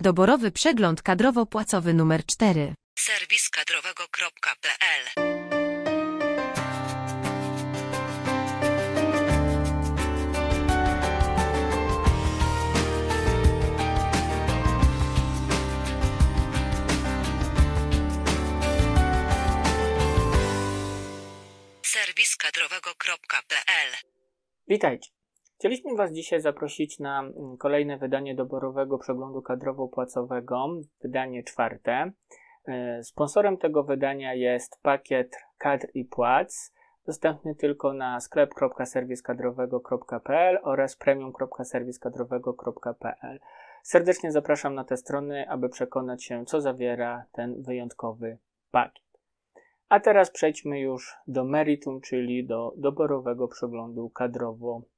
Doborowy przegląd kadrowo-płacowy numer 4. serwis kadrowego.pl serwis kadrowego.pl Witajcie. Chcieliśmy Was dzisiaj zaprosić na mm, kolejne wydanie doborowego przeglądu kadrowo-płacowego, wydanie czwarte. E, Sponsorem tego wydania jest pakiet kadr i płac, dostępny tylko na sklep.serwiskadrowego.pl oraz premium.serwiskadrowego.pl. Serdecznie zapraszam na te strony, aby przekonać się, co zawiera ten wyjątkowy pakiet. A teraz przejdźmy już do meritum, czyli do doborowego przeglądu kadrowo-płacowego.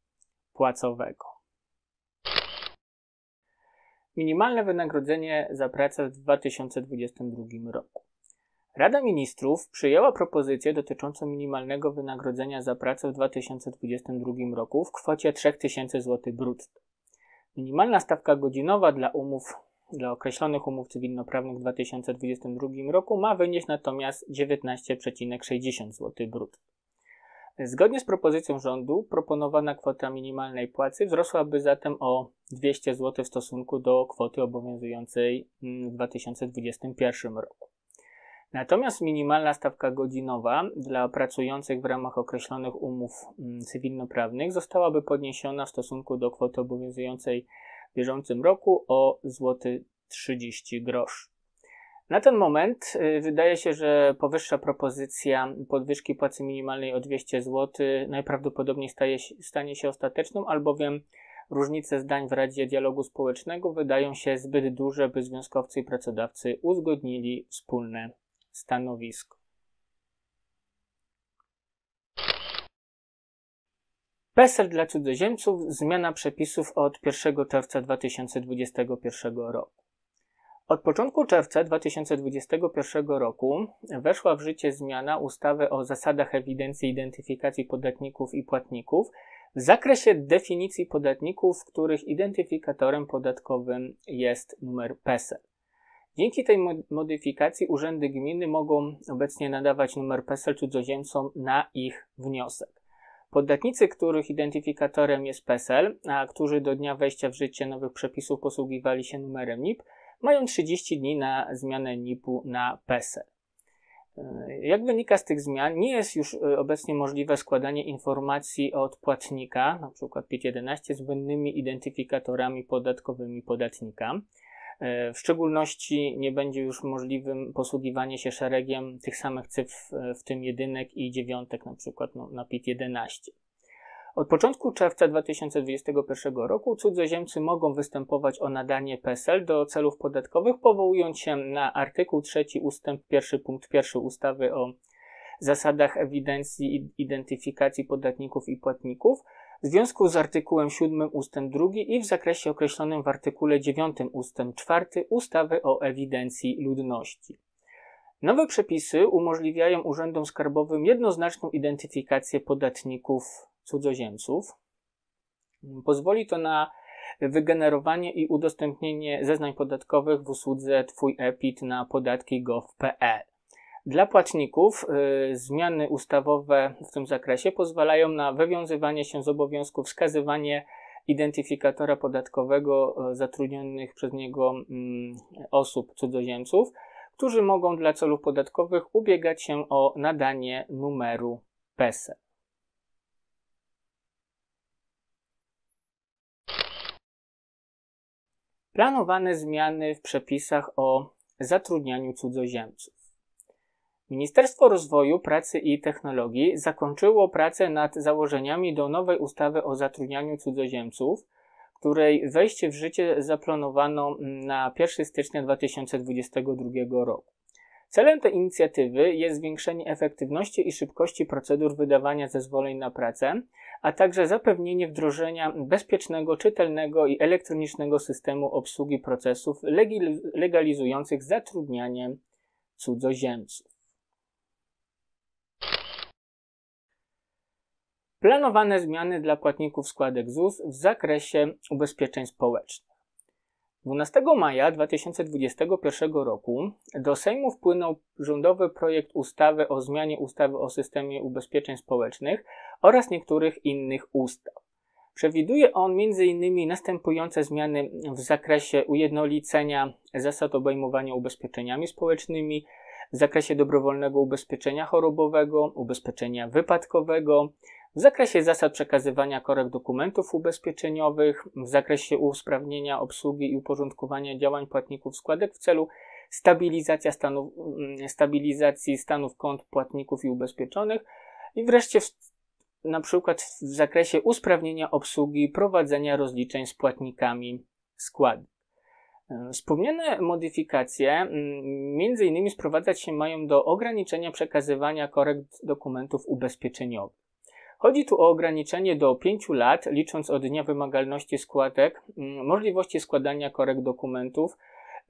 Minimalne wynagrodzenie za pracę w 2022 roku. Rada Ministrów przyjęła propozycję dotyczącą minimalnego wynagrodzenia za pracę w 2022 roku w kwocie 3000 zł brutto. Minimalna stawka godzinowa dla umów dla określonych umów cywilnoprawnych w 2022 roku ma wynieść natomiast 19,60 zł brutto. Zgodnie z propozycją rządu, proponowana kwota minimalnej płacy wzrosłaby zatem o 200 zł w stosunku do kwoty obowiązującej w 2021 roku. Natomiast minimalna stawka godzinowa dla pracujących w ramach określonych umów mm, cywilnoprawnych zostałaby podniesiona w stosunku do kwoty obowiązującej w bieżącym roku o złoty 30 groszy. Na ten moment y, wydaje się, że powyższa propozycja podwyżki płacy minimalnej o 200 zł najprawdopodobniej staje, stanie się ostateczną, albowiem różnice zdań w Radzie Dialogu Społecznego wydają się zbyt duże, by związkowcy i pracodawcy uzgodnili wspólne stanowisko. PESEL dla cudzoziemców zmiana przepisów od 1 czerwca 2021 roku. Od początku czerwca 2021 roku weszła w życie zmiana ustawy o zasadach ewidencji identyfikacji podatników i płatników w zakresie definicji podatników, których identyfikatorem podatkowym jest numer PESEL. Dzięki tej mo- modyfikacji urzędy gminy mogą obecnie nadawać numer PESEL cudzoziemcom na ich wniosek. Podatnicy, których identyfikatorem jest PESEL, a którzy do dnia wejścia w życie nowych przepisów posługiwali się numerem NIP, mają 30 dni na zmianę NIP-u na PESEL. E, Jak wynika z tych zmian, nie jest już e, obecnie możliwe składanie informacji od płatnika, np. PIT-11, z błędnymi identyfikatorami podatkowymi podatnika. E, W szczególności nie będzie już możliwym posługiwanie się szeregiem tych samych cyfr, w tym jedynek i dziewiątek, np. no, na PIT-11. Od początku czerwca 2021 roku cudzoziemcy mogą występować o nadanie PESEL do celów podatkowych, powołując się na artykuł 3 ustęp 1 punkt 1 ustawy o zasadach ewidencji i identyfikacji podatników i płatników w związku z artykułem 7 ustęp 2 i w zakresie określonym w artykule 9 ustęp 4 ustawy o ewidencji ludności. Nowe przepisy umożliwiają urzędom skarbowym jednoznaczną identyfikację podatników cudzoziemców. Pozwoli to na wygenerowanie i udostępnienie zeznań podatkowych w usłudze Twój EPIT na podatki.gov.pl. Dla płatników y, zmiany ustawowe w tym zakresie pozwalają na wywiązywanie się z obowiązku wskazywanie identyfikatora podatkowego y, zatrudnionych przez niego mm, osób cudzoziemców, którzy mogą dla celów podatkowych ubiegać się o nadanie numeru PESEL. Planowane zmiany w przepisach o zatrudnianiu cudzoziemców. Ministerstwo Rozwoju, Pracy i Technologii zakończyło pracę nad założeniami do nowej ustawy o zatrudnianiu cudzoziemców, której wejście w życie zaplanowano na 1 stycznia 2022 roku. Celem tej inicjatywy jest zwiększenie efektywności i szybkości procedur wydawania zezwoleń na pracę, a także zapewnienie wdrożenia bezpiecznego, czytelnego i elektronicznego systemu obsługi procesów legalizujących zatrudnianie cudzoziemców. Planowane zmiany dla płatników składek ZUS w zakresie ubezpieczeń społecznych. 12 maja 2021 roku do Sejmu wpłynął rządowy projekt ustawy o zmianie ustawy o systemie ubezpieczeń społecznych oraz niektórych innych ustaw. Przewiduje on m.in. następujące zmiany w zakresie ujednolicenia zasad obejmowania ubezpieczeniami społecznymi, w zakresie dobrowolnego ubezpieczenia chorobowego, ubezpieczenia wypadkowego, w zakresie zasad przekazywania korekt dokumentów ubezpieczeniowych, w zakresie usprawnienia obsługi i uporządkowania działań płatników składek w celu stabilizacja stanów, mm, stabilizacji stanów kont płatników i ubezpieczonych i wreszcie w, na przykład w zakresie usprawnienia obsługi prowadzenia rozliczeń z płatnikami składek. Wspomniane modyfikacje mm, między innymi sprowadzać się mają do ograniczenia przekazywania korekt dokumentów ubezpieczeniowych. Chodzi tu o ograniczenie do 5 lat, licząc od dnia wymagalności składek, mm, możliwości składania korekt dokumentów,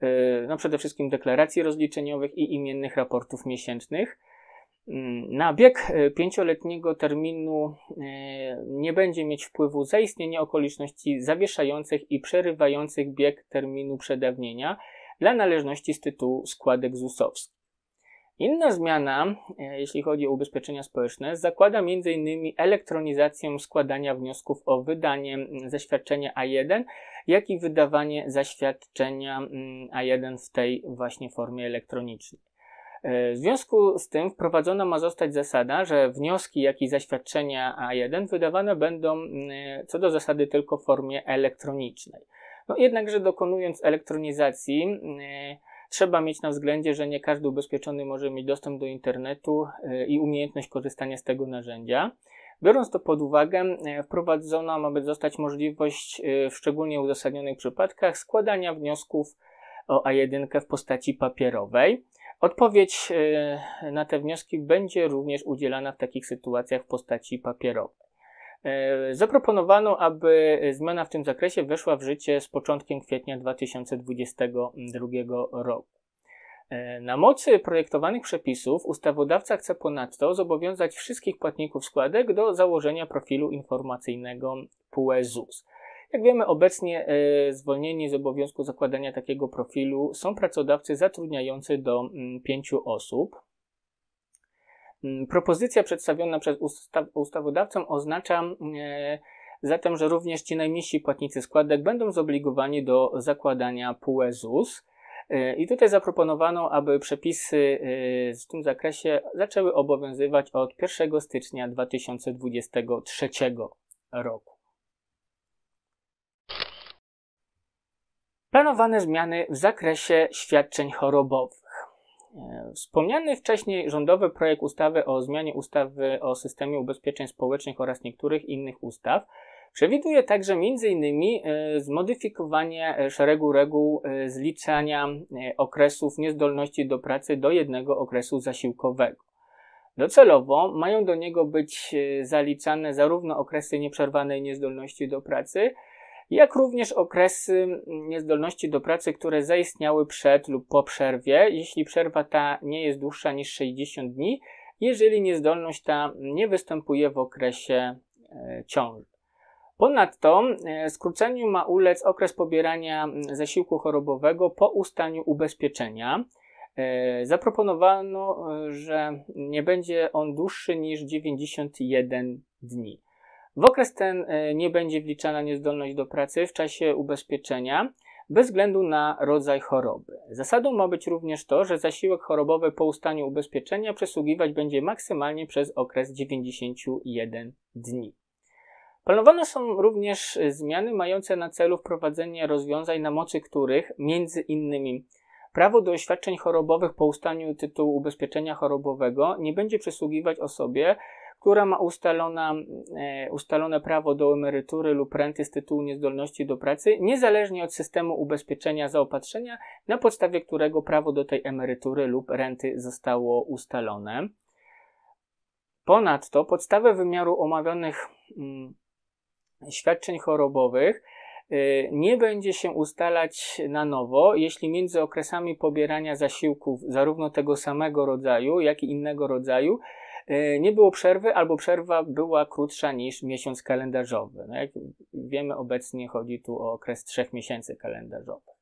yy, no przede wszystkim deklaracji rozliczeniowych i imiennych raportów miesięcznych. Mm, na bieg yy, pięcioletniego terminu yy, nie będzie mieć wpływu zaistnienie okoliczności zawieszających i przerywających bieg terminu przedawnienia dla należności z tytułu składek ZUS-owskich. Inna zmiana, e, jeśli chodzi o ubezpieczenia społeczne, zakłada m.in. elektronizację składania wniosków o wydanie zaświadczenia A1, jak i wydawanie zaświadczenia A1 w tej właśnie formie elektronicznej. E, w związku z tym wprowadzona ma zostać zasada, że wnioski, jak i zaświadczenia A1 wydawane będą co do zasady tylko w formie elektronicznej. No jednakże dokonując elektronizacji, Trzeba mieć na względzie, że nie każdy ubezpieczony może mieć dostęp do internetu e, i umiejętność korzystania z tego narzędzia. Biorąc to pod uwagę, e, wprowadzona ma zostać możliwość e, w szczególnie uzasadnionych przypadkach składania wniosków o A1 w postaci papierowej. Odpowiedź na te wnioski będzie również udzielana w takich sytuacjach w postaci papierowej. E, zaproponowano, aby zmiana w tym zakresie weszła w życie z początkiem kwietnia 2022 roku. E, na mocy projektowanych przepisów ustawodawca chce ponadto zobowiązać wszystkich płatników składek do założenia profilu informacyjnego PUE ZUS. Jak wiemy, obecnie e, zwolnieni z obowiązku zakładania takiego profilu są pracodawcy zatrudniający do mm, pięciu osób. Mm, propozycja przedstawiona przez ustaw ustawodawcę oznacza e, zatem, że również ci najmniejsi płatnicy składek będą zobligowani do zakładania PUE ZUS. E, I tutaj zaproponowano, aby przepisy e, w tym zakresie zaczęły obowiązywać od 1 stycznia 2023 roku. Planowane zmiany w zakresie świadczeń chorobowych. E, wspomniany wcześniej rządowy projekt ustawy o zmianie ustawy o systemie ubezpieczeń społecznych oraz niektórych innych ustaw przewiduje także m.in. E, zmodyfikowanie e, szeregu reguł zliczania okresów niezdolności do pracy do jednego okresu zasiłkowego. Docelowo mają do niego być zaliczane zarówno okresy nieprzerwanej niezdolności do pracy, jak również okresy niezdolności do pracy, które zaistniały przed lub po przerwie, jeśli przerwa ta nie jest dłuższa niż 60 dni, jeżeli niezdolność ta nie występuje w okresie e, ciąży. Ponadto e, skróceniu ma ulec okres pobierania zasiłku chorobowego po ustaniu ubezpieczenia. E, zaproponowano, że nie będzie on dłuższy niż 91 dni. W okres ten e, nie będzie wliczana niezdolność do pracy w czasie ubezpieczenia bez względu na rodzaj choroby. Zasadą ma być również to, że zasiłek chorobowy po ustaniu ubezpieczenia przysługiwać będzie maksymalnie przez okres 91 dni. Planowane są również zmiany mające na celu wprowadzenie rozwiązań, na mocy których między innymi prawo do oświadczeń chorobowych po ustaniu tytułu ubezpieczenia chorobowego nie będzie przysługiwać osobie, która ma ustalona, e, ustalone prawo do emerytury lub renty z tytułu niezdolności do pracy, niezależnie od systemu ubezpieczenia zaopatrzenia, na podstawie którego prawo do tej emerytury lub renty zostało ustalone. Ponadto podstawę wymiaru omawianych mm, świadczeń chorobowych y, nie będzie się ustalać na nowo, jeśli między okresami pobierania zasiłków zarówno tego samego rodzaju, jak i innego rodzaju E, nie było przerwy, albo przerwa była krótsza niż miesiąc kalendarzowy. No jak wiemy, obecnie chodzi tu o okres trzech miesięcy kalendarzowych.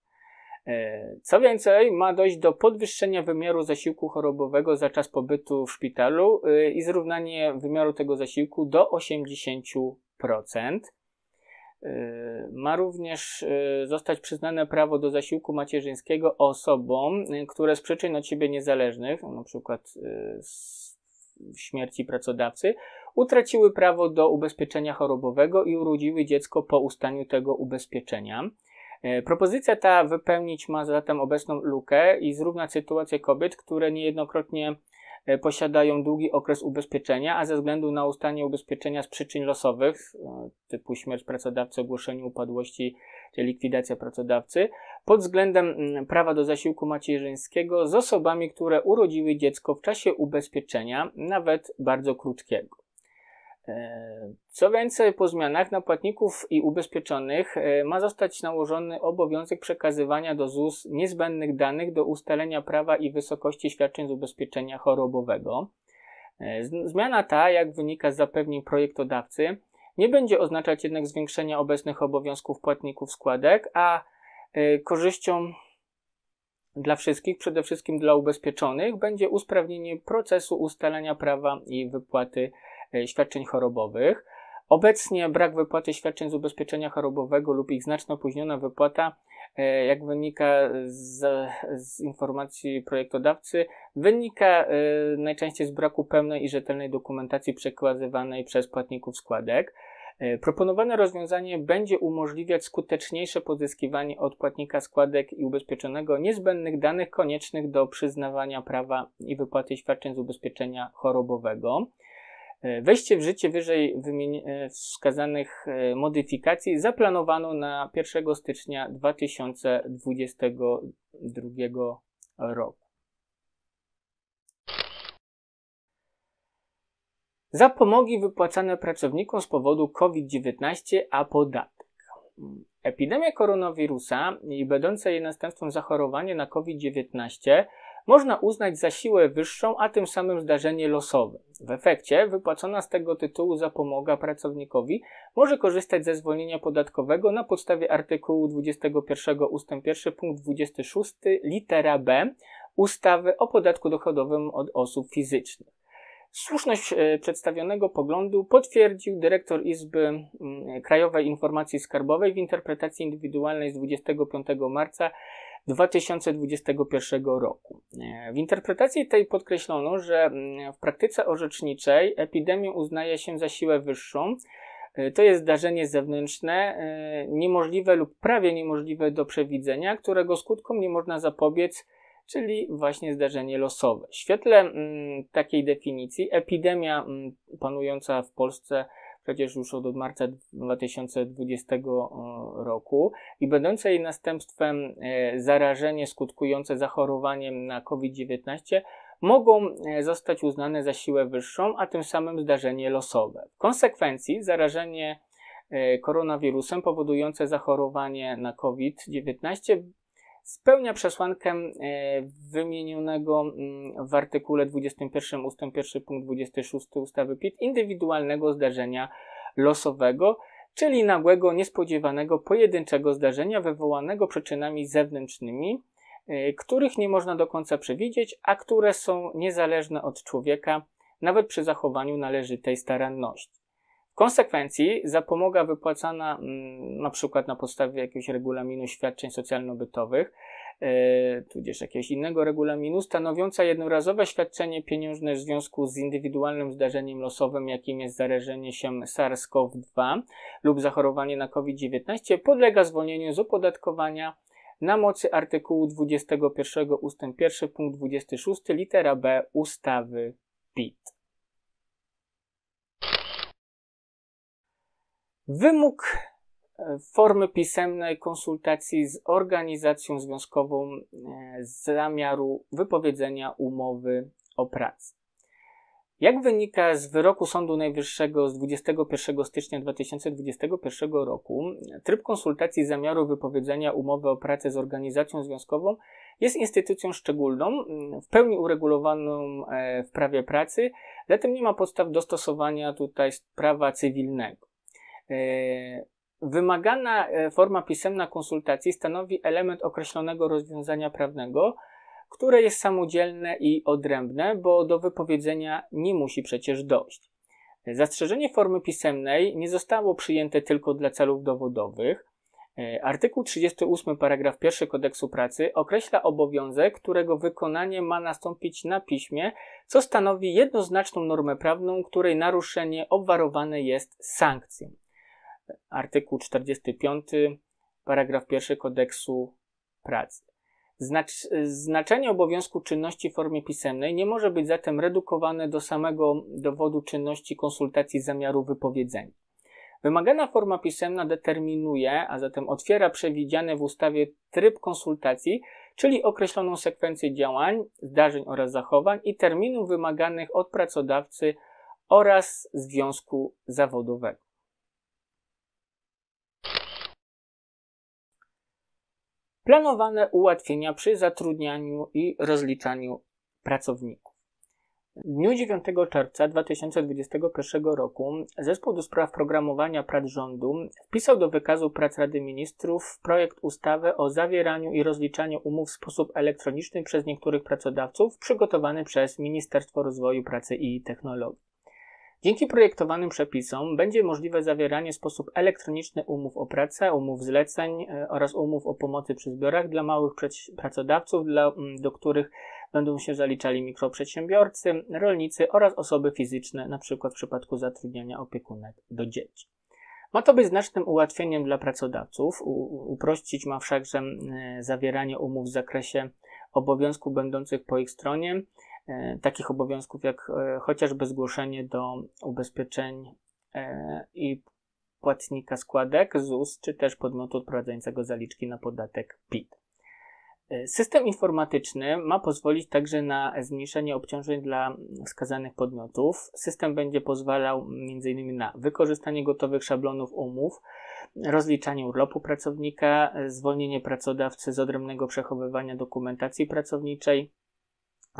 E, Co więcej, ma dojść do podwyższenia wymiaru zasiłku chorobowego za czas pobytu w szpitalu e, i zrównanie wymiaru tego zasiłku do 80%. E, Ma również e, zostać przyznane prawo do zasiłku macierzyńskiego osobom, e, które z przyczyn od siebie niezależnych, np. z śmierci pracodawcy, utraciły prawo do ubezpieczenia chorobowego i urodziły dziecko po ustaniu tego ubezpieczenia. E, Propozycja ta wypełnić ma zatem obecną lukę i zrównać sytuację kobiet, które niejednokrotnie e, posiadają długi okres ubezpieczenia, a ze względu na ustanie ubezpieczenia z przyczyn losowych, e, typu śmierć pracodawcy, ogłoszenie upadłości czy likwidacja pracodawcy, pod względem mm, prawa do zasiłku macierzyńskiego z osobami, które urodziły dziecko w czasie ubezpieczenia, nawet bardzo krótkiego. E, Co więcej, po zmianach na płatników i ubezpieczonych e, ma zostać nałożony obowiązek przekazywania do ZUS niezbędnych danych do ustalenia prawa i wysokości świadczeń z ubezpieczenia chorobowego. E, Zmiana ta, jak wynika z zapewnień projektodawcy, nie będzie oznaczać jednak zwiększenia obecnych obowiązków płatników składek, a e, korzyścią dla wszystkich, przede wszystkim dla ubezpieczonych, będzie usprawnienie procesu ustalania prawa i wypłaty e, świadczeń chorobowych. Obecnie brak wypłaty świadczeń z ubezpieczenia chorobowego lub ich znacznie opóźniona wypłata, e, jak wynika z, z informacji projektodawcy, wynika najczęściej z braku pełnej i rzetelnej dokumentacji przekazywanej przez płatników składek. E, Proponowane rozwiązanie będzie umożliwiać skuteczniejsze pozyskiwanie od płatnika składek i ubezpieczonego niezbędnych danych koniecznych do przyznawania prawa i wypłaty świadczeń z ubezpieczenia chorobowego. E, Wejście w życie wyżej e, wskazanych modyfikacji zaplanowano na 1 stycznia 2022 roku. Zapomogi wypłacane pracownikom z powodu COVID-19, a podatek. Epidemia koronawirusa i będące jej następstwem zachorowanie na COVID-19 można uznać za siłę wyższą, a tym samym zdarzenie losowe. W efekcie wypłacona z tego tytułu zapomoga pracownikowi może korzystać ze zwolnienia podatkowego na podstawie artykułu 21 ust. 1 punkt 26 litera b ustawy o podatku dochodowym od osób fizycznych. Słuszność e, przedstawionego poglądu potwierdził dyrektor Izby mm, Krajowej Informacji Skarbowej w interpretacji indywidualnej z 25 marca 2021 roku. E, W interpretacji tej podkreślono, że mm, w praktyce orzeczniczej epidemię uznaje się za siłę wyższą. E, To jest zdarzenie zewnętrzne, niemożliwe lub prawie niemożliwe do przewidzenia, którego skutkom nie można zapobiec czyli właśnie zdarzenie losowe. W świetle mm, takiej definicji epidemia mm, panująca w Polsce przecież już od marca 2020 roku i będące jej następstwem e, zarażenie skutkujące zachorowaniem na COVID-19 mogą e, zostać uznane za siłę wyższą, a tym samym zdarzenie losowe. W konsekwencji zarażenie e, koronawirusem powodujące zachorowanie na COVID-19 spełnia przesłankę e, wymienionego mm, w artykule 21 ust. 1 punkt 26 ustawy PIT indywidualnego zdarzenia losowego, czyli nagłego, niespodziewanego, pojedynczego zdarzenia wywołanego przyczynami zewnętrznymi, e, których nie można do końca przewidzieć, a które są niezależne od człowieka, nawet przy zachowaniu należytej staranności. Konsekwencji zapomoga wypłacana mm, na przykład na podstawie jakiegoś regulaminu świadczeń socjalno-bytowych, e, tudzież jakiegoś innego regulaminu, stanowiąca jednorazowe świadczenie pieniężne w związku z indywidualnym zdarzeniem losowym, jakim jest zarażenie się SARS-CoV-2 lub zachorowanie na COVID-19, podlega zwolnieniu z opodatkowania na mocy artykułu 21 ust. 1 punkt 26 litera b ustawy PIT. Wymóg e, formy pisemnej konsultacji z organizacją związkową e, zamiaru wypowiedzenia umowy o pracę. Jak wynika z wyroku Sądu Najwyższego z 21 stycznia 2021 roku, tryb konsultacji zamiaru wypowiedzenia umowy o pracę z organizacją związkową jest instytucją szczególną, w pełni uregulowaną e, w prawie pracy, zatem nie ma podstaw do stosowania tutaj prawa cywilnego. E, Wymagana e, forma pisemna konsultacji stanowi element określonego rozwiązania prawnego, które jest samodzielne i odrębne, bo do wypowiedzenia nie musi przecież dojść. Zastrzeżenie formy pisemnej nie zostało przyjęte tylko dla celów dowodowych. E, Artykuł 38 paragraf 1 kodeksu pracy określa obowiązek, którego wykonanie ma nastąpić na piśmie, co stanowi jednoznaczną normę prawną, której naruszenie obwarowane jest sankcją. Artykuł 45 paragraf 1 kodeksu pracy. Znacz, znaczenie obowiązku czynności w formie pisemnej nie może być zatem redukowane do samego dowodu czynności konsultacji zamiaru wypowiedzenia. Wymagana forma pisemna determinuje, a zatem otwiera przewidziany w ustawie tryb konsultacji, czyli określoną sekwencję działań, zdarzeń oraz zachowań i terminów wymaganych od pracodawcy oraz związku zawodowego. Planowane ułatwienia przy zatrudnianiu i rozliczaniu pracowników. W dniu 9 czerwca 2021 roku Zespół do spraw programowania prac rządu wpisał do wykazu prac Rady Ministrów projekt ustawy o zawieraniu i rozliczaniu umów w sposób elektroniczny przez niektórych pracodawców przygotowany przez Ministerstwo Rozwoju Pracy i Technologii. Dzięki projektowanym przepisom będzie możliwe zawieranie w sposób elektroniczny umów o pracę, umów zleceń e, oraz umów o pomocy przy zbiorach dla małych pracodawców, dla, do których będą się zaliczali mikroprzedsiębiorcy, rolnicy oraz osoby fizyczne, np. w przypadku zatrudniania opiekunek do dzieci. Ma to być znacznym ułatwieniem dla pracodawców. Uprościć ma wszakże zawieranie umów w zakresie obowiązków będących po ich stronie, e, takich obowiązków jak e, chociażby zgłoszenie do ubezpieczeń e, i płatnika składek ZUS, czy też podmiotu odprowadzającego zaliczki na podatek PIT. System informatyczny ma pozwolić także na zmniejszenie obciążeń dla wskazanych podmiotów. System będzie pozwalał m.in. na wykorzystanie gotowych szablonów umów, rozliczanie urlopu pracownika, zwolnienie pracodawcy z odrębnego przechowywania dokumentacji pracowniczej,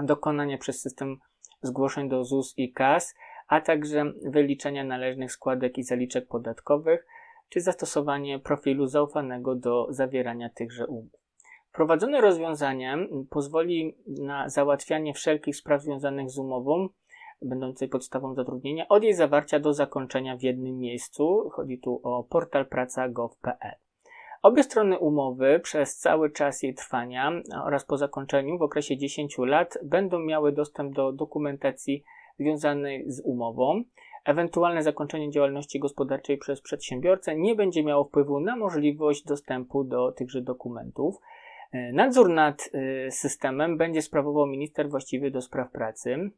dokonanie przez system zgłoszeń do ZUS i KAS, a także wyliczenia należnych składek i zaliczek podatkowych, czy zastosowanie profilu zaufanego do zawierania tychże umów. Wprowadzone rozwiązanie pozwoli na załatwianie wszelkich spraw związanych z umową, będącej podstawą zatrudnienia, od jej zawarcia do zakończenia w jednym miejscu. Chodzi tu o portal praca.gov.pl. Obie strony umowy przez cały czas jej trwania oraz po zakończeniu w okresie 10 lat będą miały dostęp do dokumentacji związanej z umową. Ewentualne zakończenie działalności gospodarczej przez przedsiębiorcę nie będzie miało wpływu na możliwość dostępu do tychże dokumentów. E, nadzór nad e, systemem będzie sprawował minister właściwy do spraw pracy.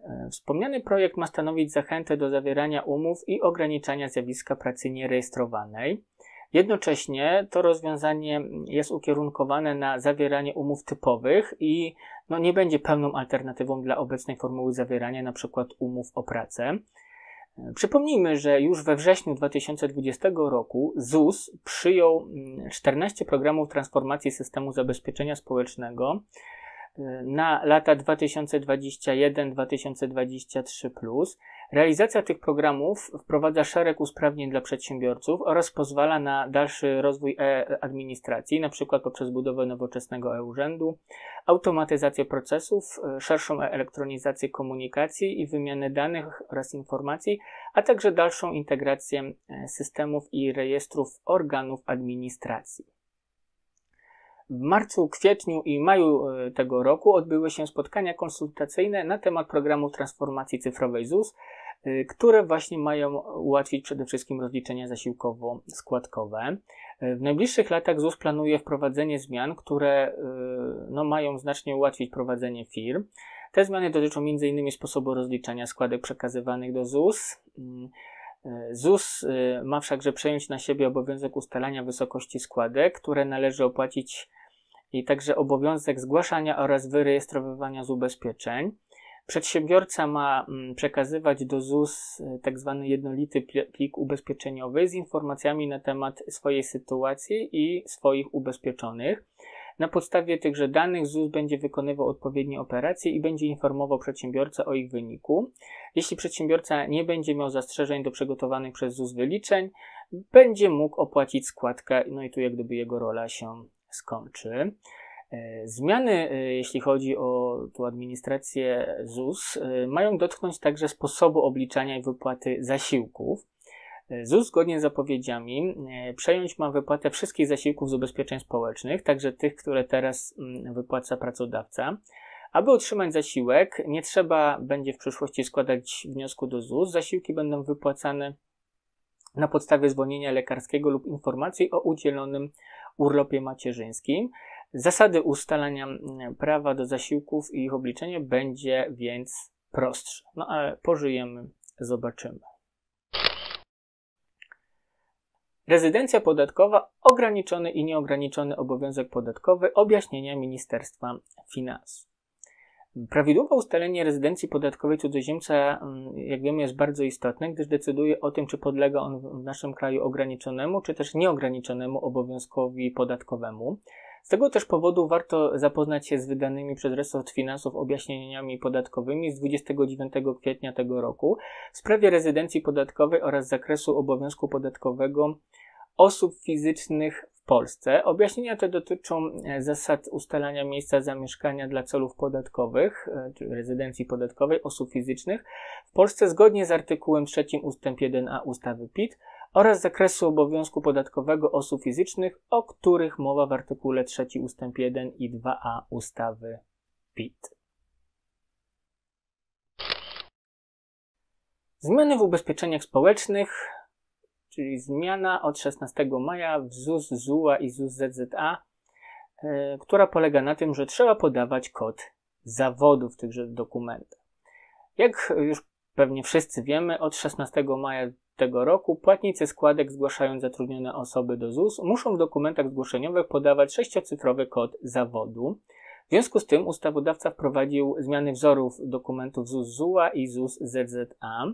E, wspomniany projekt ma stanowić zachętę do zawierania umów i ograniczania zjawiska pracy nierejestrowanej. Jednocześnie to rozwiązanie jest ukierunkowane na zawieranie umów typowych i no, nie będzie pełną alternatywą dla obecnej formuły zawierania np. umów o pracę. Przypomnijmy, że już we wrześniu 2020 roku ZUS przyjął 14 mm, programów transformacji systemu zabezpieczenia społecznego na lata 2021-2023. Realizacja tych programów wprowadza szereg usprawnień dla przedsiębiorców oraz pozwala na dalszy rozwój e-administracji, np. poprzez budowę nowoczesnego e-urzędu, automatyzację procesów, szerszą elektronizację komunikacji i wymianę danych oraz informacji, a także dalszą integrację e, systemów i rejestrów organów administracji. W marcu, kwietniu i maju e, tego roku odbyły się spotkania konsultacyjne na temat programu transformacji cyfrowej ZUS, e, które właśnie mają ułatwić przede wszystkim rozliczenia zasiłkowo-składkowe. E, w najbliższych latach ZUS planuje wprowadzenie zmian, które no, mają znacznie ułatwić prowadzenie firm. Te zmiany dotyczą m.in. sposobu rozliczania składek przekazywanych do ZUS. ZUS ma wszakże przejąć na siebie obowiązek ustalania wysokości składek, które należy opłacić i także obowiązek zgłaszania oraz wyrejestrowywania z ubezpieczeń. Przedsiębiorca ma mm, przekazywać do ZUS tzw. Tak jednolity plik ubezpieczeniowy z informacjami na temat swojej sytuacji i swoich ubezpieczonych. Na podstawie tychże danych ZUS będzie wykonywał odpowiednie operacje i będzie informował przedsiębiorcę o ich wyniku. Jeśli przedsiębiorca nie będzie miał zastrzeżeń do przygotowanych przez ZUS wyliczeń, będzie mógł opłacić składkę, no i tu jak gdyby jego rola się skończy. E, Zmiany, e, jeśli chodzi o tu administrację ZUS, e, mają dotknąć także sposobu obliczania i wypłaty zasiłków. ZUS zgodnie z zapowiedziami e, przejąć ma wypłatę wszystkich zasiłków z ubezpieczeń społecznych, także tych, które teraz mm, wypłaca pracodawca. Aby otrzymać zasiłek, nie trzeba będzie w przyszłości składać wniosku do ZUS. Zasiłki będą wypłacane na podstawie zwolnienia lekarskiego lub informacji o udzielonym urlopie macierzyńskim. Zasady ustalania mm, prawa do zasiłków i ich obliczenie będzie więc prostsze. No ale pożyjemy, zobaczymy. Rezydencja podatkowa, ograniczony i nieograniczony obowiązek podatkowy, objaśnienia Ministerstwa Finansów. Prawidłowe ustalenie rezydencji podatkowej cudzoziemca, mm, jak wiemy, jest bardzo istotne, gdyż decyduje o tym, czy podlega on w naszym kraju ograniczonemu, czy też nieograniczonemu obowiązkowi podatkowemu. Z tego też powodu warto zapoznać się z wydanymi przez resort finansów objaśnieniami podatkowymi z 29 kwietnia tego roku w sprawie rezydencji podatkowej oraz zakresu obowiązku podatkowego osób fizycznych w Polsce. Objaśnienia te dotyczą e, zasad ustalania miejsca zamieszkania dla celów podatkowych, e, czyli rezydencji podatkowej osób fizycznych w Polsce zgodnie z artykułem 3 ust. 1a ustawy PIT oraz zakresu obowiązku podatkowego osób fizycznych, o których mowa w artykule 3 ust. 1 i 2a ustawy PIT. Zmiany w ubezpieczeniach społecznych, czyli zmiana od 16 maja w ZUS, ZUA i ZUS ZZA, e, która polega na tym, że trzeba podawać kod zawodu w tychże dokumentach. Jak już pewnie wszyscy wiemy, od 16 maja tego roku płatnicy składek zgłaszając zatrudnione osoby do ZUS muszą w dokumentach zgłoszeniowych podawać sześciocyfrowy kod zawodu. W związku z tym ustawodawca wprowadził zmiany wzorów dokumentów ZUS ZUA i ZUS ZZA.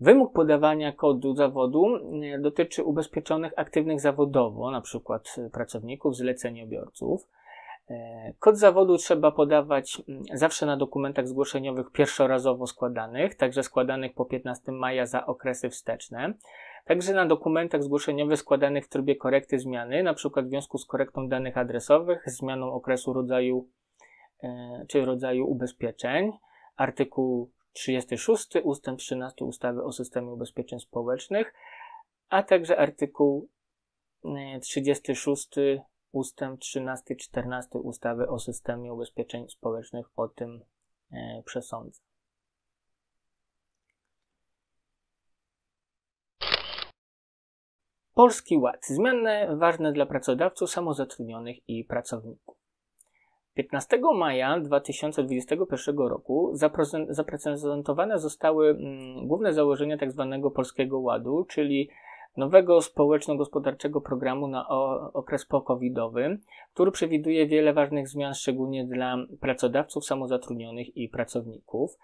Wymóg podawania kodu zawodu e, dotyczy ubezpieczonych aktywnych zawodowo, np. pracowników, zleceniobiorców. E, Kod zawodu trzeba podawać mm, zawsze na dokumentach zgłoszeniowych pierwszorazowo składanych, także składanych po 15 maja za okresy wsteczne. Także na dokumentach zgłoszeniowych składanych w trybie korekty zmiany, np. w związku z korektą danych adresowych, zmianą okresu rodzaju e, czy rodzaju ubezpieczeń. Artykuł 36 ustęp 13 ustawy o systemie ubezpieczeń społecznych, a także artykuł e, 36 ustęp 13 14 ustawy o systemie ubezpieczeń społecznych o tym e, przesądza. Polski Ład. Zmiany ważne dla pracodawców, samozatrudnionych i pracowników. 15 maja 2021 roku zaprezen- zaprezentowane zostały mm, główne założenia tzw. Polskiego Ładu, czyli nowego społeczno-gospodarczego programu na okres po-covidowy, który przewiduje wiele ważnych zmian, szczególnie dla pracodawców, samozatrudnionych i pracowników.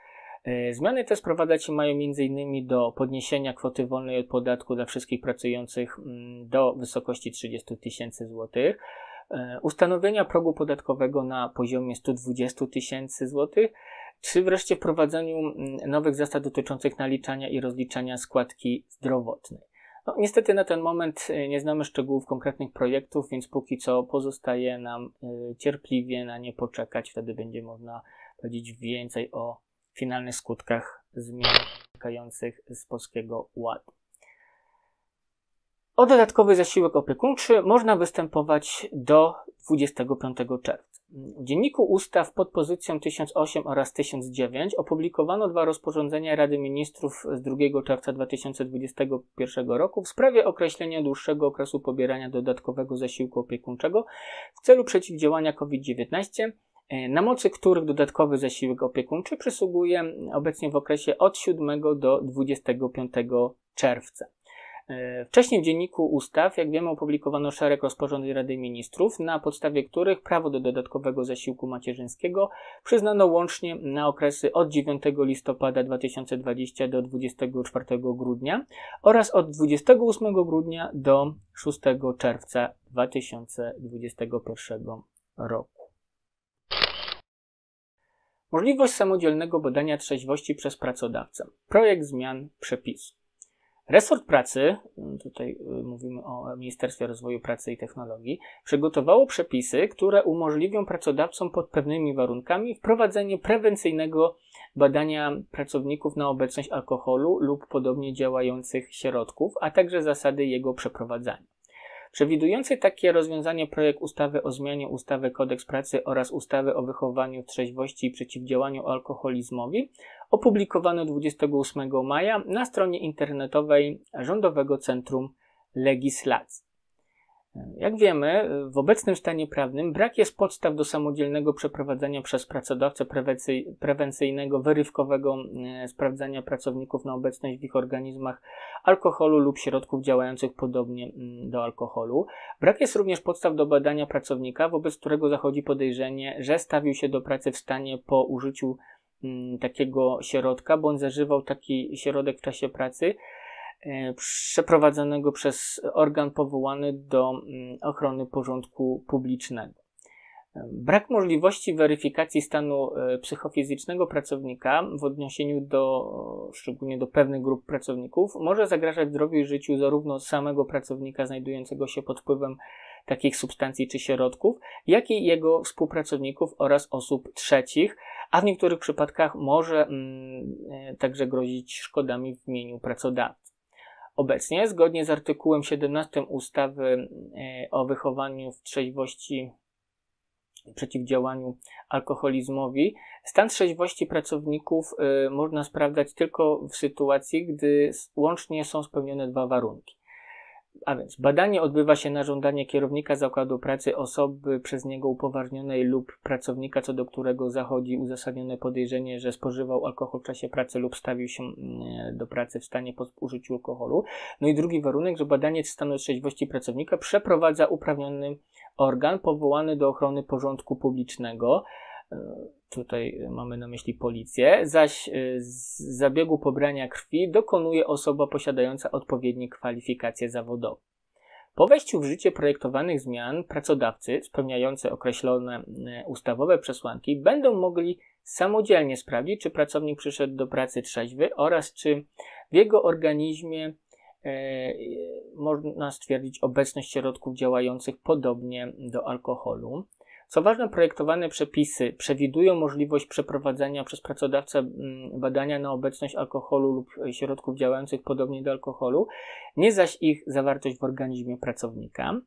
E, Zmiany te sprowadzać się mają m.in. do podniesienia kwoty wolnej od podatku dla wszystkich pracujących mm, do wysokości 30 tysięcy złotych, e, ustanowienia progu podatkowego na poziomie 120 tysięcy złotych, czy wreszcie wprowadzeniu mm, nowych zasad dotyczących naliczania i rozliczania składki zdrowotnej. No, niestety na ten moment e, nie znamy szczegółów konkretnych projektów, więc póki co pozostaje nam e, cierpliwie na nie poczekać. Wtedy będzie można powiedzieć więcej o finalnych skutkach zmian wynikających z Polskiego Ładu. O dodatkowy zasiłek opiekuńczy można występować do 25 czerwca. W Dzienniku Ustaw pod pozycją 1008 oraz 1009 opublikowano dwa rozporządzenia Rady Ministrów z 2 czerwca 2021 roku w sprawie określenia dłuższego okresu pobierania dodatkowego zasiłku opiekuńczego w celu przeciwdziałania COVID-19, e, na mocy których dodatkowy zasiłek opiekuńczy przysługuje obecnie w okresie od 7 do 25 czerwca. E, Wcześniej w Dzienniku Ustaw, jak wiemy, opublikowano szereg rozporządzeń Rady Ministrów, na podstawie których prawo do dodatkowego zasiłku macierzyńskiego przyznano łącznie na okresy od 9 listopada 2020 do 24 grudnia oraz od 28 grudnia do 6 czerwca 2021 roku. Możliwość samodzielnego badania trzeźwości przez pracodawcę. Projekt zmian przepisu. Resort Pracy, tutaj y, mówimy o Ministerstwie Rozwoju Pracy i Technologii, przygotowało przepisy, które umożliwią pracodawcom pod pewnymi warunkami wprowadzenie prewencyjnego badania pracowników na obecność alkoholu lub podobnie działających środków, a także zasady jego przeprowadzania. Przewidujący takie rozwiązanie projekt ustawy o zmianie ustawy Kodeks Pracy oraz ustawy o wychowaniu w trzeźwości i przeciwdziałaniu alkoholizmowi opublikowano 28 maja na stronie internetowej Rządowego Centrum Legislacji. Jak wiemy, w obecnym stanie prawnym brak jest podstaw do samodzielnego przeprowadzania przez pracodawcę prewencyjnego, wyrywkowego e, sprawdzania pracowników na obecność w ich organizmach alkoholu lub środków działających podobnie mm, do alkoholu. Brak jest również podstaw do badania pracownika, wobec którego zachodzi podejrzenie, że stawił się do pracy w stanie po użyciu takiego środka, bądź zażywał taki środek w czasie pracy, E, przeprowadzonego przez organ powołany do mm, ochrony porządku publicznego. E, brak możliwości weryfikacji stanu e, psychofizycznego pracownika w odniesieniu do, szczególnie do pewnych grup pracowników, może zagrażać zdrowiu i życiu zarówno samego pracownika znajdującego się pod wpływem takich substancji czy środków, jak i jego współpracowników oraz osób trzecich, a w niektórych przypadkach może mm, także grozić szkodami w imieniu pracodawcy. Obecnie, zgodnie z artykułem 17 ustawy e, o wychowaniu w trzeźwości przeciwdziałaniu alkoholizmowi, stan trzeźwości pracowników e, można sprawdzać tylko w sytuacji, gdy łącznie są spełnione dwa warunki. A więc badanie odbywa się na żądanie kierownika zakładu pracy, osoby przez niego upoważnionej lub pracownika, co do którego zachodzi uzasadnione podejrzenie, że spożywał alkohol w czasie pracy lub stawił się mm, do pracy w stanie po użyciu alkoholu. No i drugi warunek, że badanie stanu trzeźwości pracownika przeprowadza uprawniony organ powołany do ochrony porządku publicznego tutaj mamy na myśli policję, zaś z zabiegu pobrania krwi dokonuje osoba posiadająca odpowiednie kwalifikacje zawodowe. Po wejściu w życie projektowanych zmian pracodawcy spełniający określone ustawowe przesłanki będą mogli samodzielnie sprawdzić, czy pracownik przyszedł do pracy trzeźwy oraz czy w jego organizmie e, można stwierdzić obecność środków działających podobnie do alkoholu. Co ważne, projektowane przepisy przewidują możliwość przeprowadzenia przez pracodawcę mm, badania na obecność alkoholu lub środków działających podobnie do alkoholu, nie zaś ich zawartość w organizmie pracownika.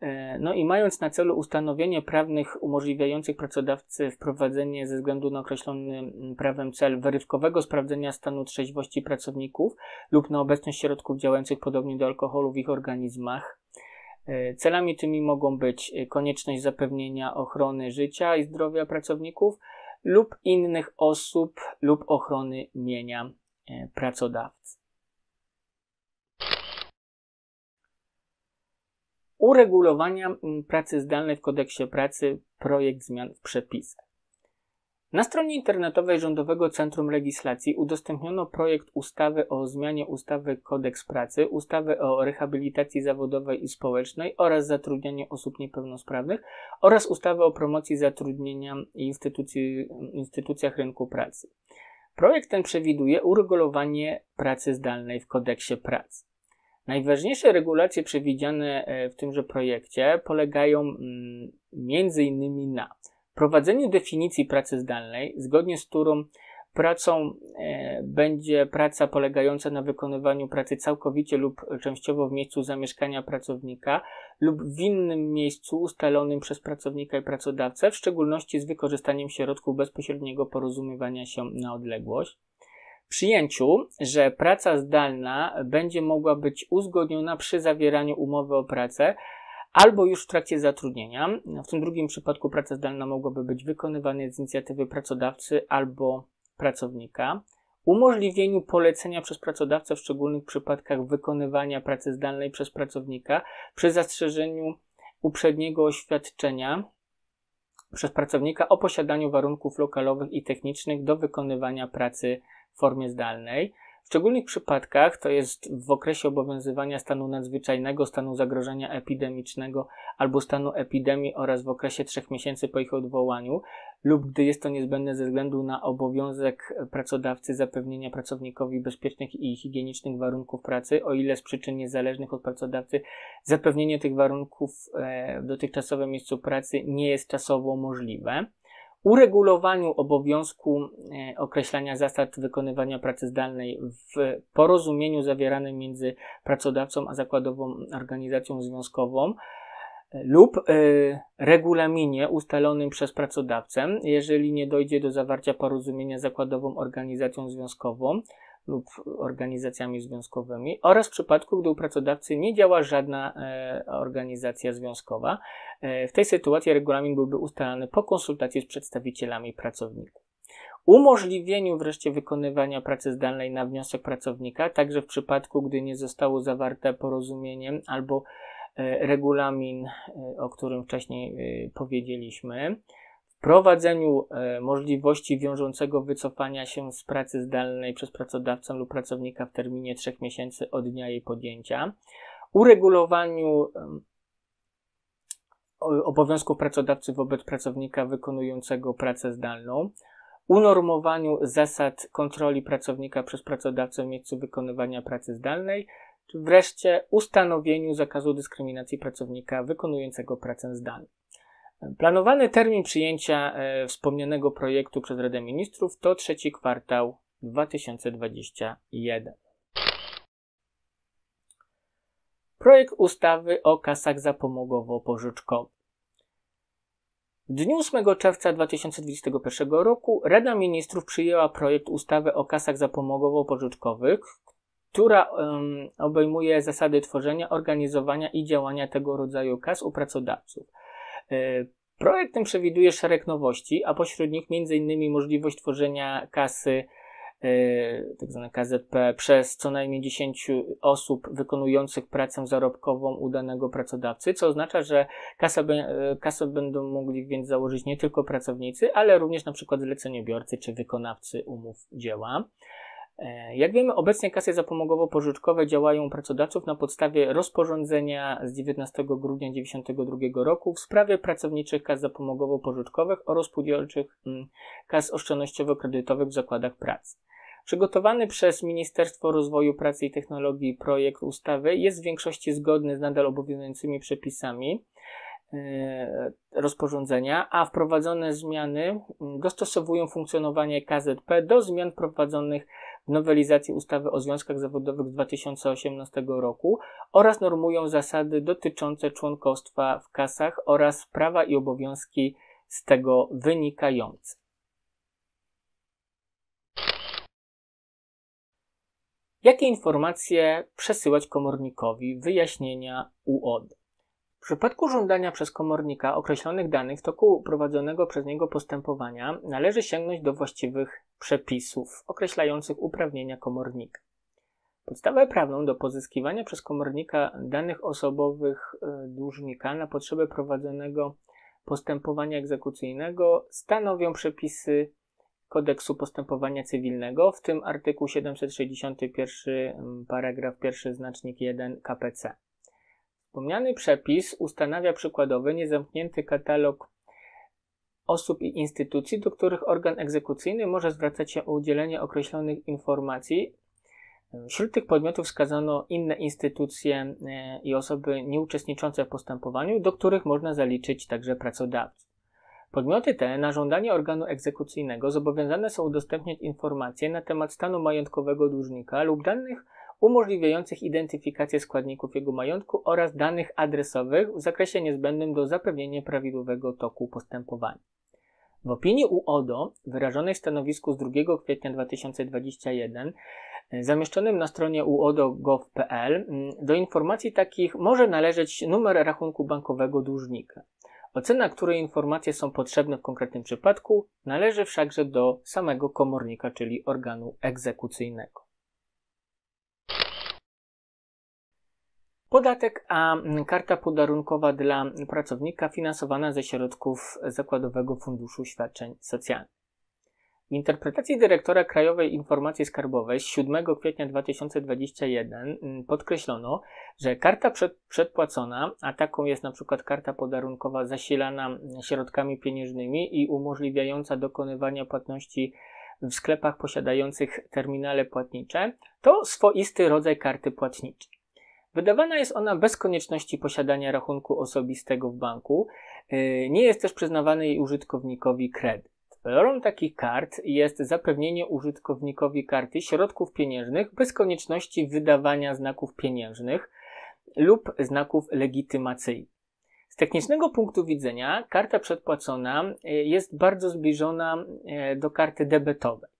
E, no i mając na celu ustanowienie prawnych umożliwiających pracodawcy wprowadzenie ze względu na określony mm, prawem cel wyrywkowego sprawdzenia stanu trzeźwości pracowników lub na obecność środków działających podobnie do alkoholu w ich organizmach, celami tymi mogą być e, konieczność zapewnienia ochrony życia i zdrowia pracowników lub innych osób lub ochrony mienia e, pracodawcy. Uregulowania pracy zdalnej w kodeksie pracy projekt zmian w przepisach. Na stronie internetowej Rządowego Centrum Legislacji udostępniono projekt ustawy o zmianie ustawy Kodeks Pracy, ustawy o rehabilitacji zawodowej i społecznej oraz zatrudnianiu osób niepełnosprawnych oraz ustawy o promocji zatrudnienia i instytucjach rynku pracy. Projekt ten przewiduje uregulowanie pracy zdalnej w Kodeksie Pracy. Najważniejsze regulacje przewidziane e, w tymże projekcie polegają mm, innymi na Prowadzeniu definicji pracy zdalnej, zgodnie z którą pracą e, będzie praca polegająca na wykonywaniu pracy całkowicie lub częściowo w miejscu zamieszkania pracownika lub w innym miejscu ustalonym przez pracownika i pracodawcę, w szczególności z wykorzystaniem środków bezpośredniego porozumiewania się na odległość. Przyjęciu, że praca zdalna będzie mogła być uzgodniona przy zawieraniu umowy o pracę, albo już w trakcie zatrudnienia. W tym drugim przypadku praca zdalna mogłaby być wykonywana z inicjatywy pracodawcy albo pracownika. Umożliwieniu polecenia przez pracodawcę w szczególnych przypadkach wykonywania pracy zdalnej przez pracownika przy zastrzeżeniu uprzedniego oświadczenia przez pracownika o posiadaniu warunków lokalowych i technicznych do wykonywania pracy w formie zdalnej W szczególnych przypadkach, to jest w okresie obowiązywania stanu nadzwyczajnego, stanu zagrożenia epidemicznego albo stanu epidemii oraz w okresie trzech miesięcy po ich odwołaniu, lub gdy jest to niezbędne ze względu na obowiązek pracodawcy zapewnienia pracownikowi bezpiecznych i higienicznych warunków pracy, o ile z przyczyn niezależnych od pracodawcy zapewnienie tych warunków e, w dotychczasowym miejscu pracy nie jest czasowo możliwe uregulowaniu obowiązku e, określania zasad wykonywania pracy zdalnej w porozumieniu zawieranym między pracodawcą a zakładową organizacją związkową e, lub e, regulaminie ustalonym przez pracodawcę, jeżeli nie dojdzie do zawarcia porozumienia zakładową organizacją związkową lub organizacjami związkowymi oraz w przypadku, gdy u pracodawcy nie działa żadna e, organizacja związkowa. E, w tej sytuacji regulamin byłby ustalany po konsultacji z przedstawicielami pracowników. Umożliwieniu wreszcie wykonywania pracy zdalnej na wniosek pracownika, także w przypadku, gdy nie zostało zawarte porozumienie albo e, regulamin, e, o którym wcześniej e, powiedzieliśmy, wprowadzeniu e, możliwości wiążącego wycofania się z pracy zdalnej przez pracodawcę lub pracownika w terminie 3 miesięcy od dnia jej podjęcia, uregulowaniu obowiązków pracodawcy wobec pracownika wykonującego pracę zdalną, unormowaniu zasad kontroli pracownika przez pracodawcę w miejscu wykonywania pracy zdalnej, czy wreszcie ustanowieniu zakazu dyskryminacji pracownika wykonującego pracę zdalną. Planowany termin przyjęcia e, wspomnianego projektu przez Radę Ministrów to trzeci kwartał 2021. Projekt ustawy o kasach zapomogowo-pożyczkowych. W dniu 8 czerwca 2021 roku Rada Ministrów przyjęła projekt ustawy o kasach zapomogowo-pożyczkowych, która um, obejmuje zasady tworzenia, organizowania i działania tego rodzaju kas u pracodawców. E, projekt ten przewiduje szereg nowości, a pośród nich m.in. możliwość tworzenia kasy tzw. Tak KZP przez co najmniej 10 osób wykonujących pracę zarobkową u danego pracodawcy, co oznacza, że kasę, e, kasę będą mogli więc założyć nie tylko pracownicy, ale również na przykład zleceniobiorcy czy wykonawcy umów dzieła. E, jak wiemy, obecnie kasy zapomogowo-pożyczkowe działają u pracodawców na podstawie rozporządzenia z 19 grudnia 1992 roku w sprawie pracowniczych kas zapomogowo-pożyczkowych oraz spółdzielczych mm, kas oszczędnościowo-kredytowych w zakładach pracy. Przygotowany przez Ministerstwo Rozwoju Pracy i Technologii projekt ustawy jest w większości zgodny z nadal obowiązującymi przepisami rozporządzenia, a wprowadzone zmiany dostosowują funkcjonowanie KZP do zmian wprowadzonych w nowelizacji ustawy o związkach zawodowych z 2018 roku oraz normują zasady dotyczące członkostwa w kasach oraz prawa i obowiązki z tego wynikające. Jakie informacje przesyłać komornikowi wyjaśnienia UOD? W przypadku żądania przez komornika określonych danych w toku prowadzonego przez niego postępowania należy sięgnąć do właściwych przepisów określających uprawnienia komornika. Podstawę prawną do pozyskiwania przez komornika danych osobowych e, dłużnika na potrzeby prowadzonego postępowania egzekucyjnego stanowią przepisy kodeksu postępowania cywilnego, w tym artykuł 761 paragraf pierwszy znacznik 1 KPC. Wspomniany przepis ustanawia przykładowy niezamknięty katalog osób i instytucji, do których organ egzekucyjny może zwracać się o udzielenie określonych informacji. Wśród tych podmiotów wskazano inne instytucje e, i osoby nieuczestniczące w postępowaniu, do których można zaliczyć także pracodawców. Podmioty te na żądanie organu egzekucyjnego zobowiązane są udostępniać informacje na temat stanu majątkowego dłużnika lub danych umożliwiających identyfikację składników jego majątku oraz danych adresowych w zakresie niezbędnym do zapewnienia prawidłowego toku postępowania. W opinii UODO, wyrażonej w stanowisku z 2 kwietnia 2021, zamieszczonym na stronie uodo.gov.pl, do informacji takich może należeć numer rachunku bankowego dłużnika. Ocena, które informacje są potrzebne w konkretnym przypadku, należy wszakże do samego komornika, czyli organu egzekucyjnego. Podatek a karta podarunkowa dla pracownika finansowana ze środków Zakładowego Funduszu Świadczeń Socjalnych. W interpretacji dyrektora Krajowej Informacji Skarbowej z 7 kwietnia 2021 mm, podkreślono, że karta przed, przedpłacona, a taką jest przykład karta podarunkowa zasilana środkami pieniężnymi i umożliwiająca dokonywania płatności w sklepach posiadających terminale płatnicze, to swoisty rodzaj karty płatniczej. Wydawana jest ona bez konieczności posiadania rachunku osobistego w banku. Yy, Nie jest też przyznawany jej użytkownikowi kredyt. Rolą takich kart jest zapewnienie użytkownikowi karty środków pieniężnych bez konieczności wydawania znaków pieniężnych lub znaków legitymacyjnych. Z technicznego punktu widzenia karta przedpłacona y, jest bardzo zbliżona y, do karty debetowej.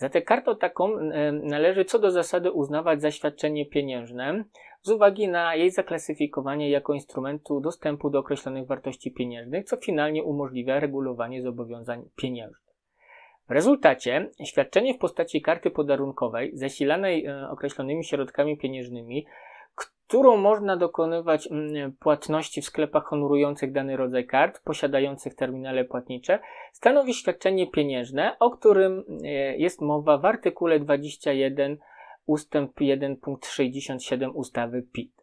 Za tę kartę taką y, należy co do zasady uznawać zaświadczenie pieniężne z uwagi na jej zaklasyfikowanie jako instrumentu dostępu do określonych wartości pieniężnych, co finalnie umożliwia regulowanie zobowiązań pieniężnych. W rezultacie świadczenie w postaci karty podarunkowej zasilanej e, określonymi środkami pieniężnymi, którą można dokonywać mm, płatności w sklepach honorujących dany rodzaj kart, posiadających terminale płatnicze, stanowi świadczenie pieniężne, o którym e, jest mowa w artykule 21 ustęp 1 punkt 67 ustawy PIT.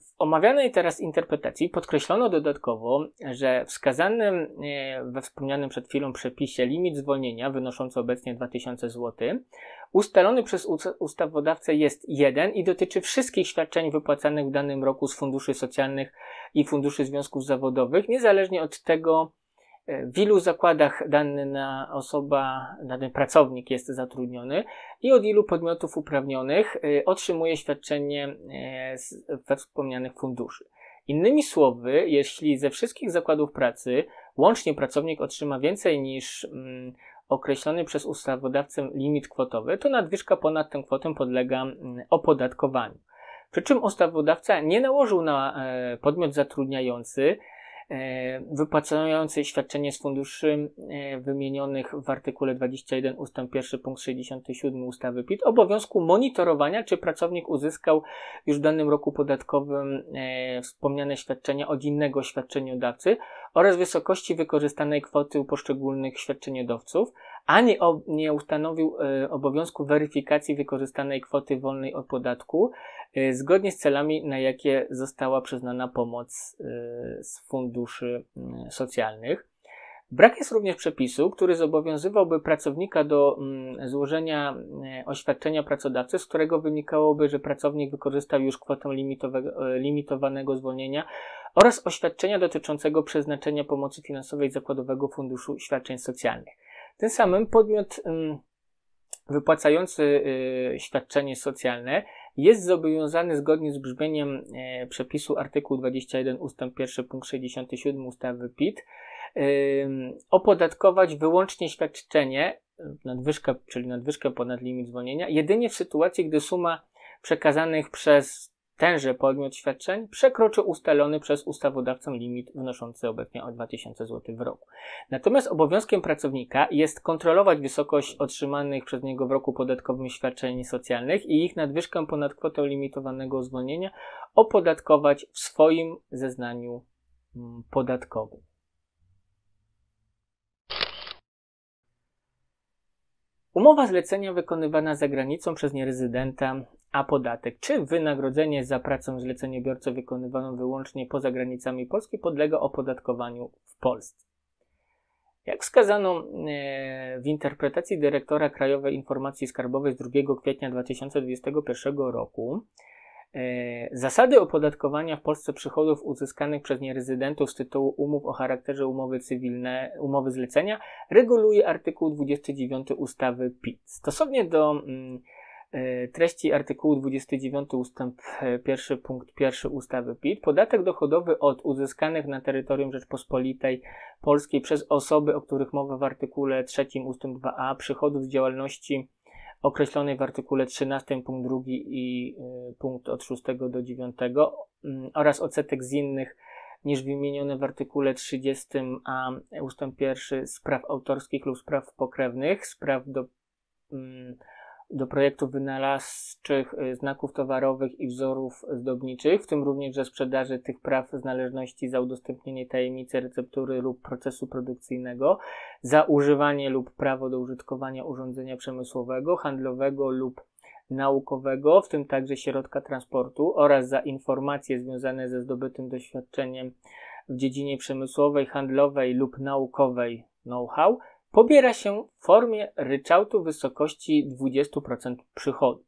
W omawianej teraz interpretacji podkreślono dodatkowo, że wskazanym e, we wspomnianym przed chwilą przepisie limit zwolnienia wynoszący obecnie 2000 zł ustalony przez ust- ustawodawcę jest jeden i dotyczy wszystkich świadczeń wypłacanych w danym roku z funduszy socjalnych i funduszy związków zawodowych, niezależnie od tego, w ilu zakładach dana osoba, dany pracownik jest zatrudniony i od ilu podmiotów uprawnionych e, otrzymuje świadczenie z- we wspomnianych funduszy. Innymi słowy, jeśli ze wszystkich zakładów pracy łącznie pracownik otrzyma więcej niż mm, określony przez ustawodawcę limit kwotowy, to nadwyżka ponad tę kwotę podlega mm, opodatkowaniu. Przy czym ustawodawca nie nałożył na e, podmiot zatrudniający e, wypłacający świadczenie z funduszy e, wymienionych w artykule 21 ust. 1 punkt 67 ustawy PIT obowiązku monitorowania, czy pracownik uzyskał już w danym roku podatkowym e, wspomniane świadczenia od innego świadczeniodawcy oraz wysokości wykorzystanej kwoty u poszczególnych świadczeniodawców, a nie, ustanowił e, obowiązku weryfikacji wykorzystanej kwoty wolnej od podatku e, zgodnie z celami, na jakie została przyznana pomoc e, z funduszy socjalnych. Brak jest również przepisu, który zobowiązywałby pracownika do mm, złożenia e, oświadczenia pracodawcy, z którego wynikałoby, że pracownik wykorzystał już kwotę e, limitowanego zwolnienia oraz oświadczenia dotyczącego przeznaczenia pomocy finansowej Zakładowego Funduszu Świadczeń Socjalnych. Tym samym podmiot mm, wypłacający y, świadczenie socjalne jest zobowiązany zgodnie z brzmieniem e, przepisu artykułu 21 ust. 1 punkt 67 ustawy PIT opodatkować wyłącznie świadczenie, nadwyżkę, czyli nadwyżkę ponad limit zwolnienia, jedynie w sytuacji, gdy suma przekazanych przez tenże podmiot świadczeń przekroczy ustalony przez ustawodawcę limit wynoszący obecnie o 2000 zł w roku. Natomiast obowiązkiem pracownika jest kontrolować wysokość otrzymanych przez niego w roku podatkowym świadczeń socjalnych i ich nadwyżkę ponad kwotę limitowanego zwolnienia opodatkować w swoim zeznaniu mm, podatkowym. Umowa zlecenia wykonywana za granicą przez nierezydenta, a podatek czy wynagrodzenie za pracę zleceniobiorcy wykonywaną wyłącznie poza granicami Polski podlega opodatkowaniu w Polsce. Jak wskazano e, w interpretacji dyrektora Krajowej Informacji Skarbowej z 2 kwietnia 2021 roku, zasady opodatkowania w Polsce przychodów uzyskanych przez nierezydentów z tytułu umów o charakterze umowy cywilne, umowy zlecenia reguluje artykuł 29 ustawy PIT. Stosownie do mm, e, treści artykułu 29 ustęp 1 punkt 1 ustawy PIT podatek dochodowy od uzyskanych na terytorium Rzeczpospolitej Polskiej przez osoby, o których mowa w artykule 3 ustęp 2a przychodów z działalności określonej w artykule 13 punkt 2 i y, punkt od 6 do 9 mm, oraz odsetek z innych niż wymienione w artykule 30a ustęp 1 spraw autorskich lub spraw pokrewnych, spraw do mm, do projektów wynalazczych y, znaków towarowych i wzorów zdobniczych, w tym również ze sprzedaży tych praw z należności za udostępnienie tajemnicy receptury lub procesu produkcyjnego, za używanie lub prawo do użytkowania urządzenia przemysłowego, handlowego lub naukowego, w tym także środka transportu oraz za informacje związane ze zdobytym doświadczeniem w dziedzinie przemysłowej, handlowej lub naukowej know-how, pobiera się w formie ryczałtu w wysokości 20% przychodu.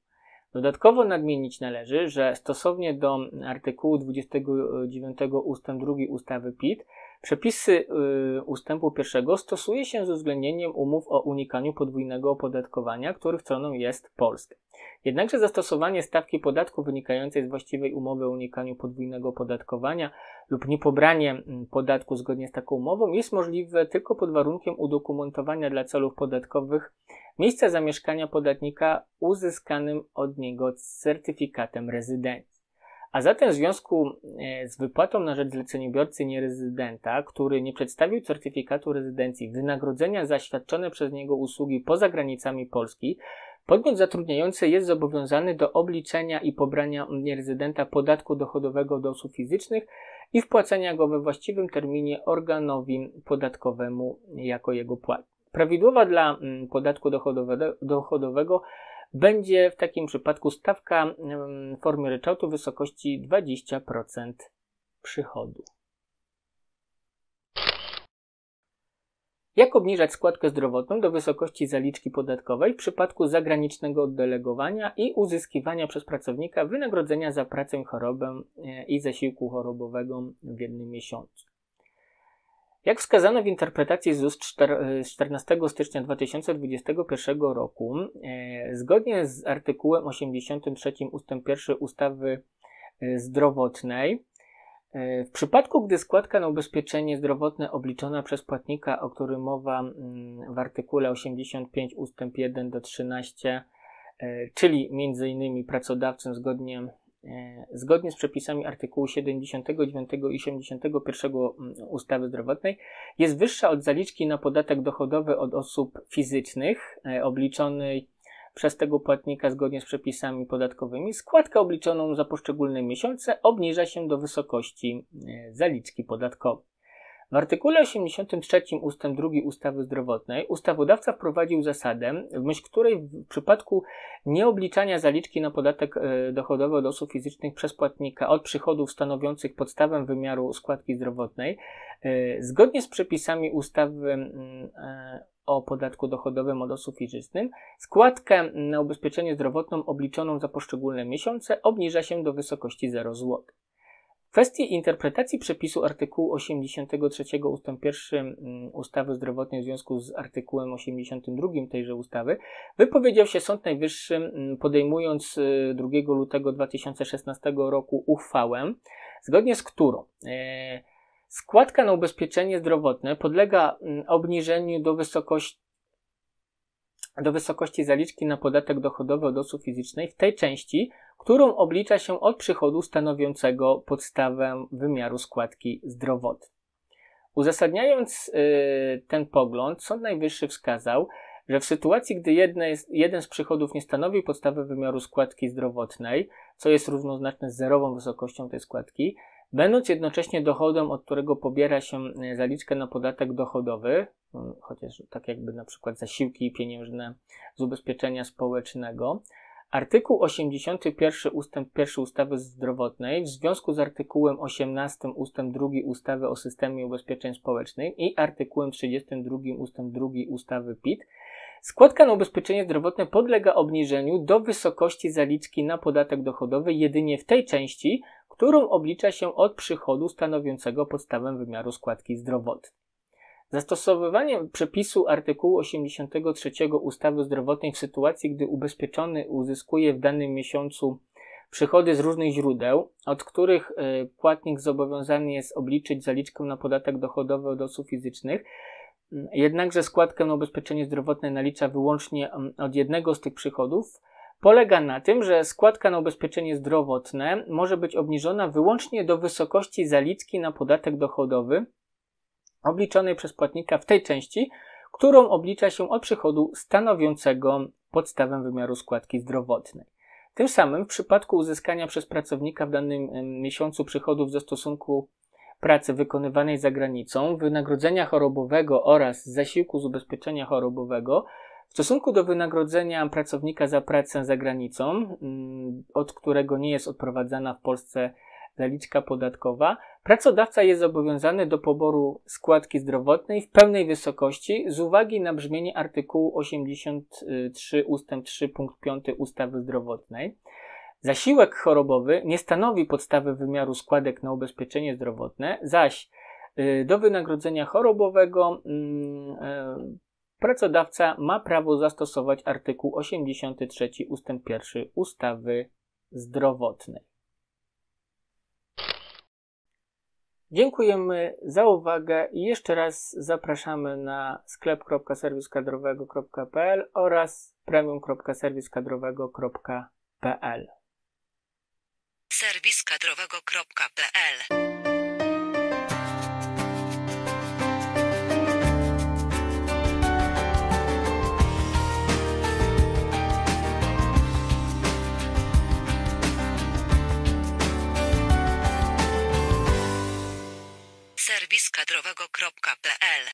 Dodatkowo nadmienić należy, że stosownie do artykułu 29 ust. 2 ustawy PIT przepisy y, ustępu pierwszego stosuje się z uwzględnieniem umów o unikaniu podwójnego opodatkowania, których stroną jest Polska. Jednakże zastosowanie stawki podatku wynikającej z właściwej umowy o unikaniu podwójnego opodatkowania lub niepobranie mm, podatku zgodnie z taką umową jest możliwe tylko pod warunkiem udokumentowania dla celów podatkowych miejsca zamieszkania podatnika uzyskanym od niego certyfikatem rezydencji. A zatem w związku e, z wypłatą na rzecz zleceniobiorcy nierezydenta, który nie przedstawił certyfikatu rezydencji, wynagrodzenia za świadczone przez niego usługi poza granicami Polski, Podmiot zatrudniający jest zobowiązany do obliczenia i pobrania nierezydenta podatku dochodowego od osób fizycznych i wpłacenia go we właściwym terminie organowi podatkowemu jako jego płat. Prawidłowa dla mm, podatku dochodowego będzie w takim przypadku stawka w formie ryczałtu w wysokości 20% przychodu. Jak obniżać składkę zdrowotną do wysokości zaliczki podatkowej w przypadku zagranicznego oddelegowania i uzyskiwania przez pracownika wynagrodzenia za pracę chorobę e, i zasiłku chorobowego w jednym miesiącu? Jak wskazano w interpretacji ZUS 14 e, stycznia 2021 roku, e, zgodnie z artykułem 83 ust. 1 ustawy zdrowotnej, E, w przypadku, gdy składka na ubezpieczenie zdrowotne obliczona przez płatnika, o którym mowa w artykule 85 ust. 1 do 13, e, czyli m.in. pracodawcą zgodnie, e, zgodnie z przepisami artykułu 79 i 81 mm, ustawy zdrowotnej, jest wyższa od zaliczki na podatek dochodowy od osób fizycznych obliczonej przez tego płatnika zgodnie z przepisami podatkowymi, składkę obliczoną za poszczególne miesiące obniża się do wysokości e, zaliczki podatkowej. W artykule 83 ust. 2 ustawy zdrowotnej ustawodawca wprowadził zasadę, w myśl której w przypadku nieobliczania zaliczki na podatek e, dochodowy od osób fizycznych przez płatnika od przychodów stanowiących podstawę wymiaru składki zdrowotnej, e, zgodnie z przepisami ustawy mm, o podatku dochodowym od osób fizycznych, składkę na ubezpieczenie zdrowotną obliczoną za poszczególne miesiące obniża się do wysokości 0 zł. W kwestii interpretacji przepisu artykułu 83 ust. 1 mm, ustawy zdrowotnej w związku z artykułem 82 tejże ustawy wypowiedział się Sąd Najwyższy mm, podejmując 2 y, lutego 2016 roku uchwałę, zgodnie z którą e, Składka na ubezpieczenie zdrowotne podlega mm, obniżeniu do wysokości, do wysokości zaliczki na podatek dochodowy od osób fizycznych w tej części, którą oblicza się od przychodu stanowiącego podstawę wymiaru składki zdrowotnej. Uzasadniając yy, ten pogląd, Sąd Najwyższy wskazał, że w sytuacji, gdy jest, jeden z przychodów nie stanowi podstawy wymiaru składki zdrowotnej, co jest równoznaczne z zerową wysokością tej składki, będąc jednocześnie dochodem, od którego pobiera się e, zaliczkę na podatek dochodowy, chociaż tak jakby na przykład zasiłki pieniężne z ubezpieczenia społecznego, Artykuł 81 ustęp 1 ustawy zdrowotnej w związku z artykułem 18 ustęp 2 ustawy o systemie ubezpieczeń społecznych i artykułem 32 ustęp 2 ustawy PIT składka na ubezpieczenie zdrowotne podlega obniżeniu do wysokości zaliczki na podatek dochodowy jedynie w tej części, którą oblicza się od przychodu stanowiącego podstawę wymiaru składki zdrowotnej. Zastosowywanie przepisu artykułu 83 ustawy zdrowotnej w sytuacji, gdy ubezpieczony uzyskuje w danym miesiącu przychody z różnych źródeł, od których e, płatnik zobowiązany jest obliczyć zaliczkę na podatek dochodowy od osób fizycznych, jednakże składkę na ubezpieczenie zdrowotne nalicza wyłącznie od jednego z tych przychodów, polega na tym, że składka na ubezpieczenie zdrowotne może być obniżona wyłącznie do wysokości zaliczki na podatek dochodowy obliczonej przez płatnika w tej części, którą oblicza się od przychodu stanowiącego podstawę wymiaru składki zdrowotnej. Tym samym w przypadku uzyskania przez pracownika w danym miesiącu przychodów ze stosunku pracy wykonywanej za granicą, wynagrodzenia chorobowego oraz zasiłku z ubezpieczenia chorobowego w stosunku do wynagrodzenia pracownika za pracę za granicą, mm, od którego nie jest odprowadzana w Polsce zaliczka podatkowa, pracodawca jest zobowiązany do poboru składki zdrowotnej w pełnej wysokości z uwagi na brzmienie artykułu 83 ust. 3 punkt 5 ustawy zdrowotnej. Zasiłek chorobowy nie stanowi podstawy wymiaru składek na ubezpieczenie zdrowotne, zaś y, do wynagrodzenia chorobowego mm, e, pracodawca ma prawo zastosować artykuł 83 ust. 1 ustawy zdrowotnej. Dziękujemy za uwagę i jeszcze raz zapraszamy na sklep.serwiskadrowego.pl oraz premium.serwiskadrowego.pl. serwiskadrowego.pl serwis kadrowego.pl